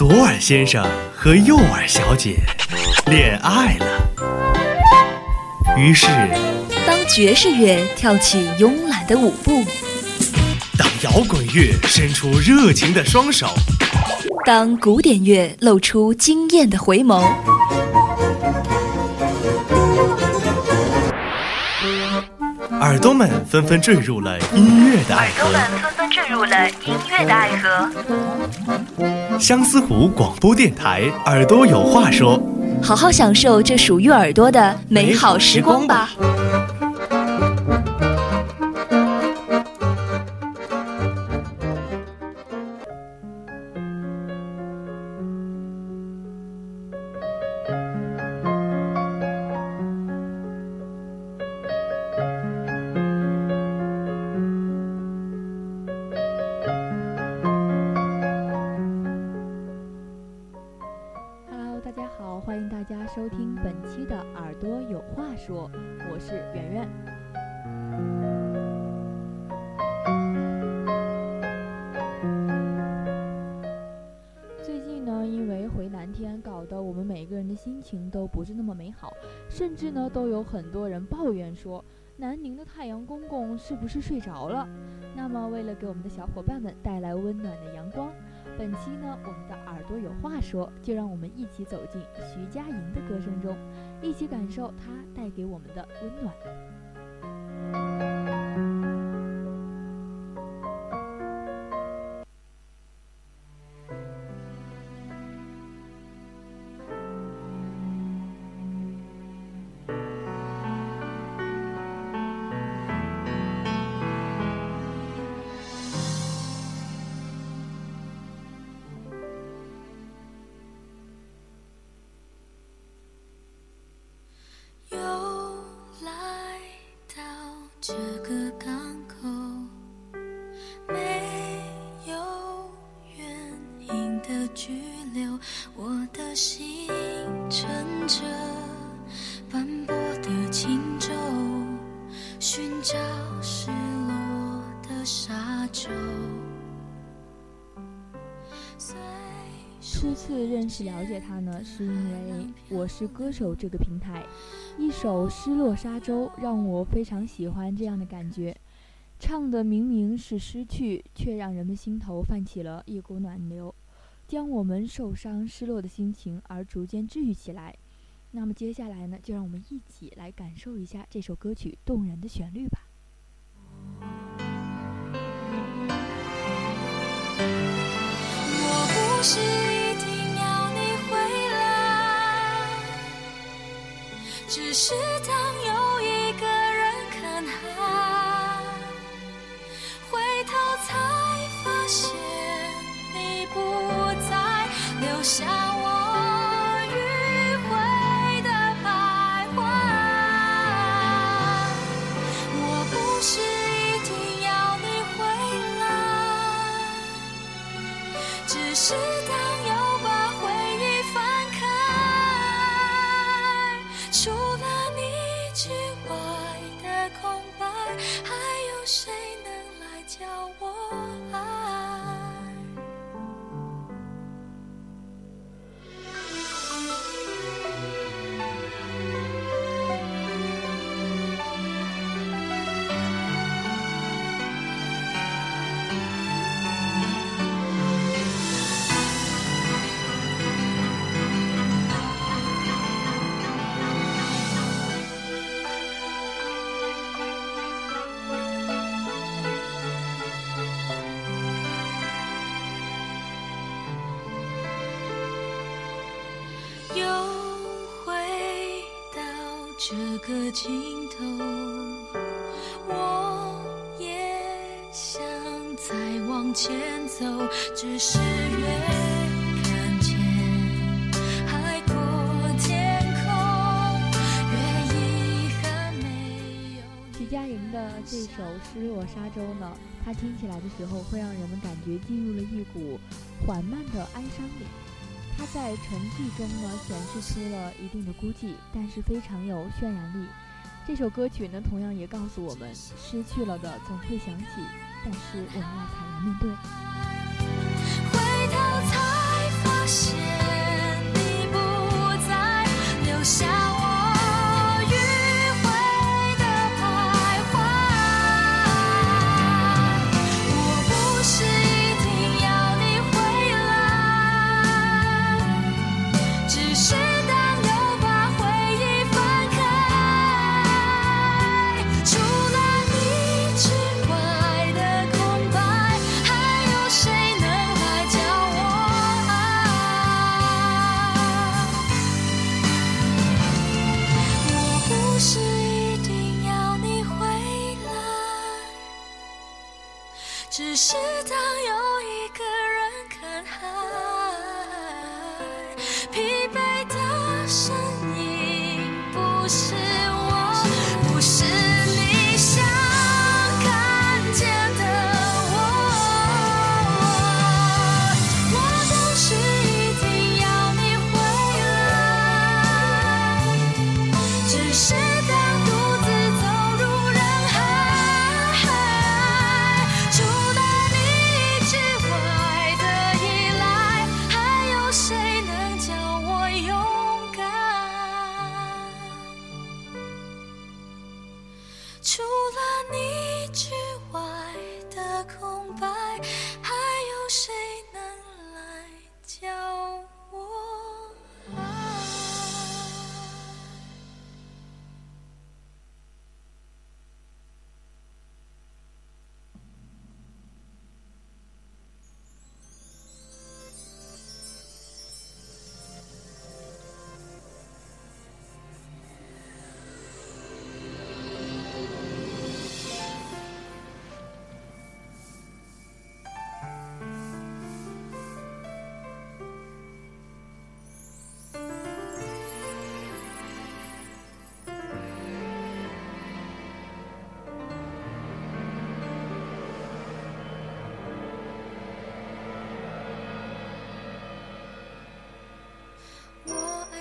左耳先生和右耳小姐恋爱了。于是，当爵士乐跳起慵懒的舞步，当摇滚乐伸出热情的双手，当古典乐露出惊艳的回眸，耳朵们纷纷坠入了音乐的爱河。耳朵们纷纷坠入了音乐的爱河。相思湖广播电台，耳朵有话说。好好享受这属于耳朵的美好时光吧。说》，我是圆圆。最近呢，因为回南天，搞得我们每个人的心情都不是那么美好，甚至呢，都有很多人抱怨说，南宁的太阳公公是不是睡着了？那么，为了给我们的小伙伴们带来温暖的阳光。本期呢，我们的耳朵有话说，就让我们一起走进徐佳莹的歌声中，一起感受它带给我们的温暖。沙洲初次认识了解他呢，是因为《我是歌手》这个平台，一首《失落沙洲》让我非常喜欢这样的感觉，唱的明明是失去，却让人们心头泛起了一股暖流，将我们受伤失落的心情而逐渐治愈起来。那么接下来呢，就让我们一起来感受一下这首歌曲动人的旋律吧。我不是一定要你回来，只是……这个尽头，我也想再往前走，只是越看见海阔天空，越遗憾没有。徐佳莹的这首《失落沙洲》呢，它听起来的时候会让人们感觉进入了一股缓慢的哀伤里。它在沉寂中呢，显示出了一定的孤寂，但是非常有渲染力。这首歌曲呢，同样也告诉我们，失去了的总会想起，但是我们要坦然面对。回头才发现。是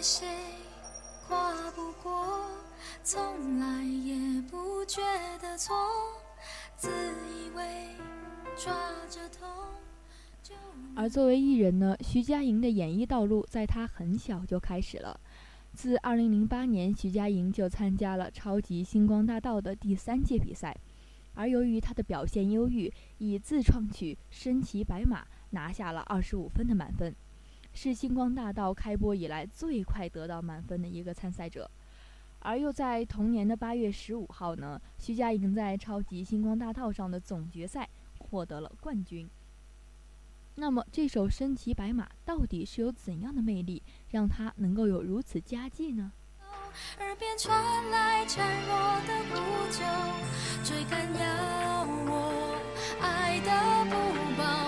谁跨不过，从来也不觉得错，自以为抓着痛就而作为艺人呢，徐佳莹的演艺道路在她很小就开始了。自2008年，徐佳莹就参加了《超级星光大道》的第三届比赛，而由于她的表现优异，以自创曲《身骑白马》拿下了25分的满分，是星光大道开播以来最快得到满分的一个参赛者。而又在同年的8月15号呢，徐佳莹在《超级星光大道》上的总决赛获得了冠军。那么这首《身骑白马》到底是有怎样的魅力，让她能够有如此佳绩呢？耳边传来孱弱的呼救，追赶要我爱的不保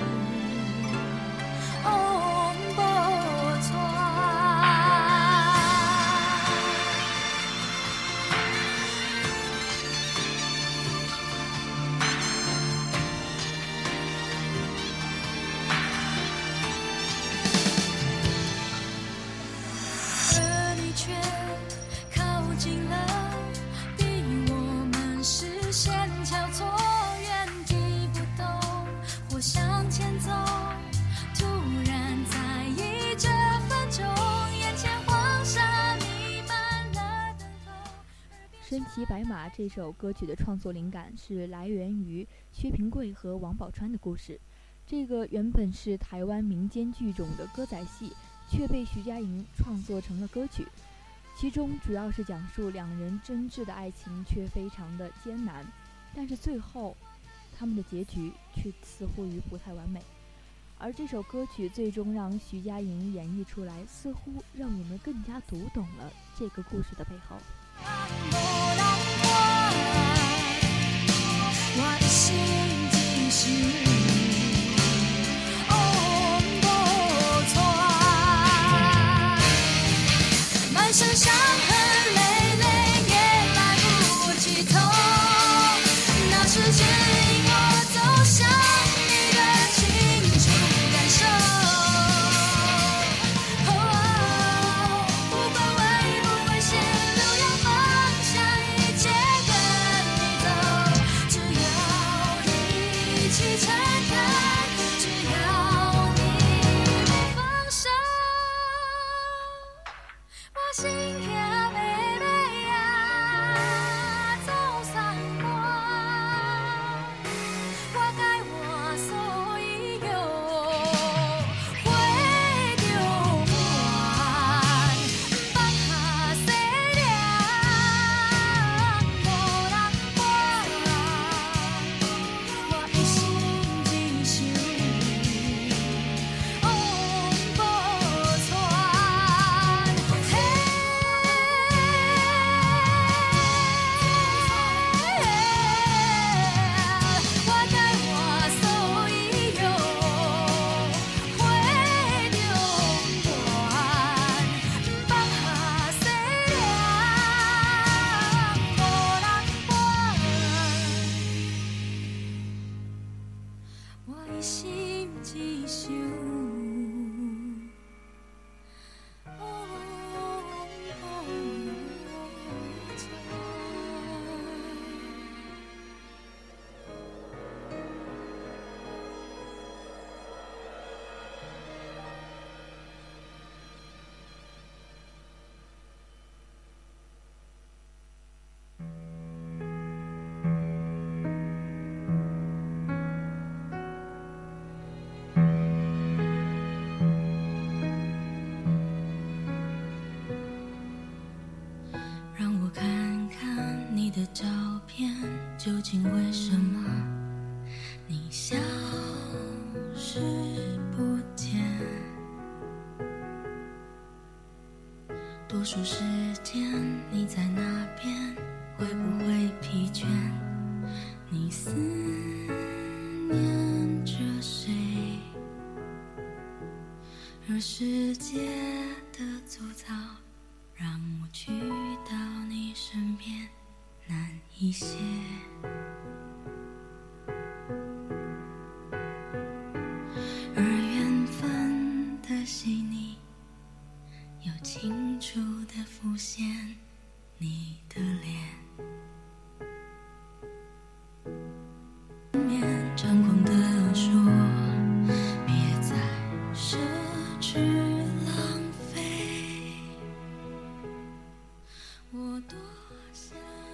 身骑白马》这首歌曲的创作灵感是来源于薛平贵和王宝钏的故事。这个原本是台湾民间剧种的歌仔戏，却被徐佳莹创作成了歌曲。其中主要是讲述两人真挚的爱情，却非常的艰难，但是最后他们的结局却似乎于不太完美。而这首歌曲最终让徐佳莹演绎出来，似乎让我们更加读懂了这个故事的背后。无人管，我一心只是往无川，满身伤世界的主宰，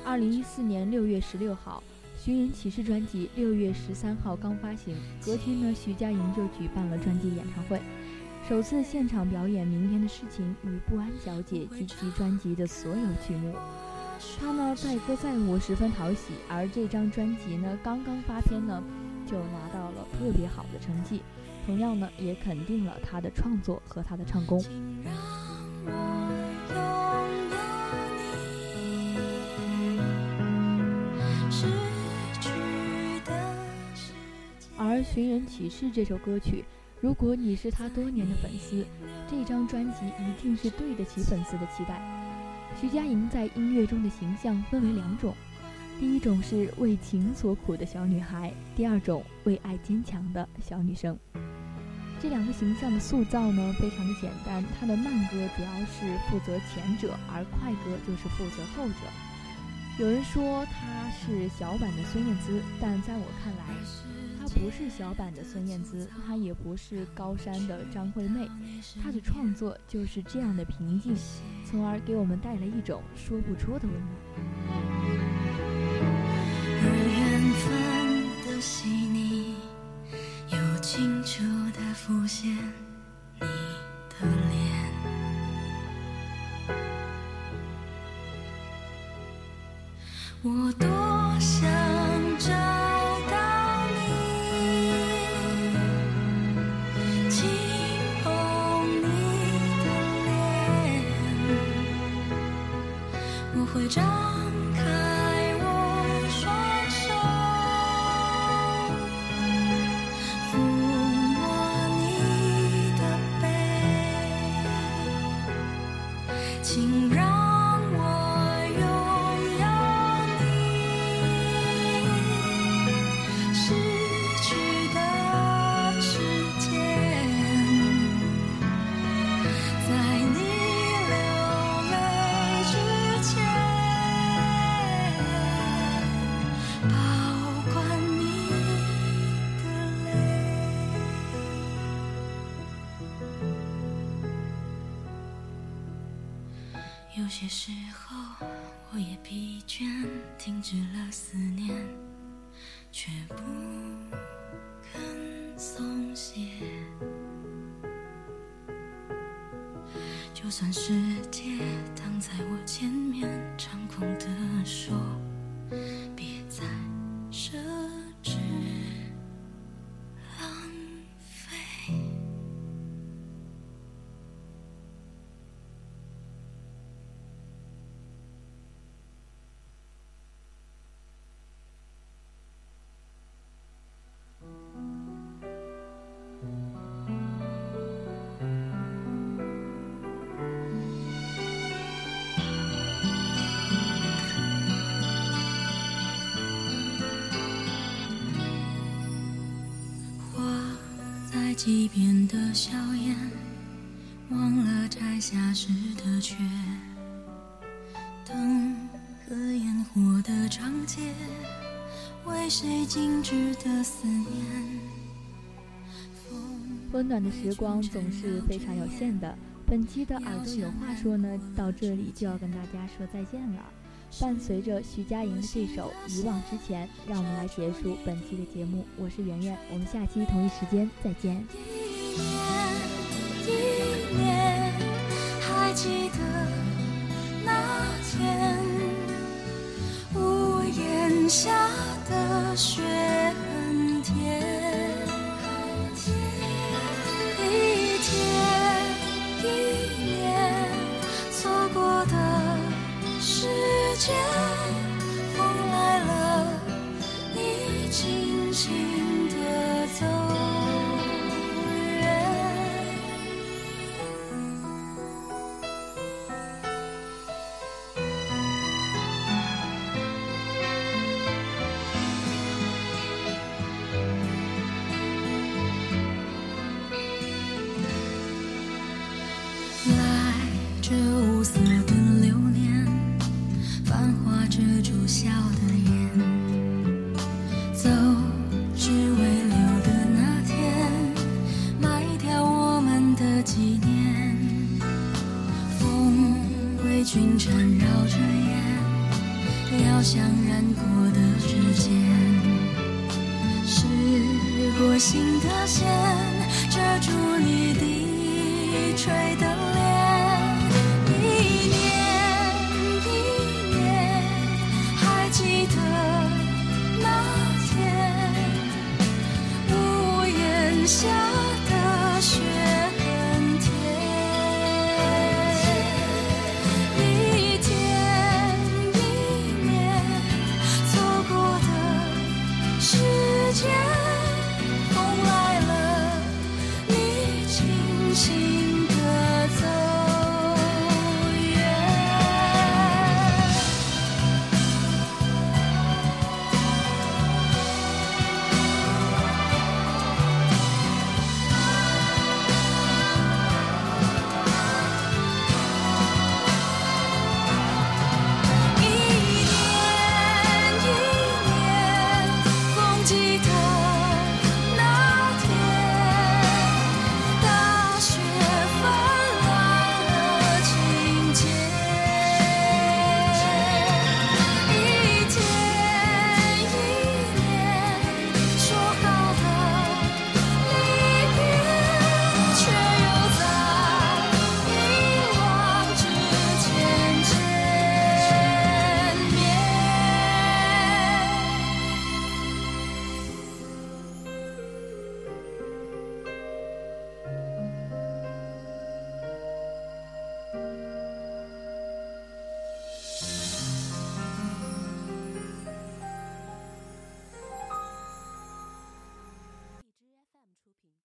二零一四年六月十六号，《寻人启事》专辑六月十三号刚发行，隔天呢，徐佳莹就举办了专辑演唱会，首次现场表演《明天的事情》与《不安小姐》及其专辑的所有曲目。她呢载歌载舞十分讨喜，而这张专辑呢刚刚发片呢，就拿到了特别好的成绩，同样呢也肯定了她的创作和她的唱功。寻人启事》这首歌曲，如果你是他多年的粉丝，这张专辑一定是对得起粉丝的期待。徐佳莹在音乐中的形象分为两种，第一种是为情所苦的小女孩，第二种为爱坚强的小女生。这两个形象的塑造呢，非常的简单。她的慢歌主要是负责前者，而快歌就是负责后者。有人说她是小版的孙燕姿，但在我看来，不是小版的孙燕姿，她也不是高山的张惠妹，她的创作就是这样的平静，从而给我们带来一种说不出的温暖。而缘分的细腻，又清楚地浮现你的脸。我有些时候，我也疲倦，停止了思念，却不肯松懈。就算世界挡在我前面，猖狂地说，在溪边的硝烟，忘了摘下时的缺。灯和烟火的长街，为谁静止的思念？温暖的时光总是非常有限的。本期的耳朵有话说呢，到这里就要跟大家说再见了。伴随着徐佳莹的这首《遗忘之前》，让我们来结束本期的节目。我是圆圆，我们下期同一时间再见。一年，还记得那天屋檐下的雪。像染过的指尖，试过心的线，遮住你低垂的。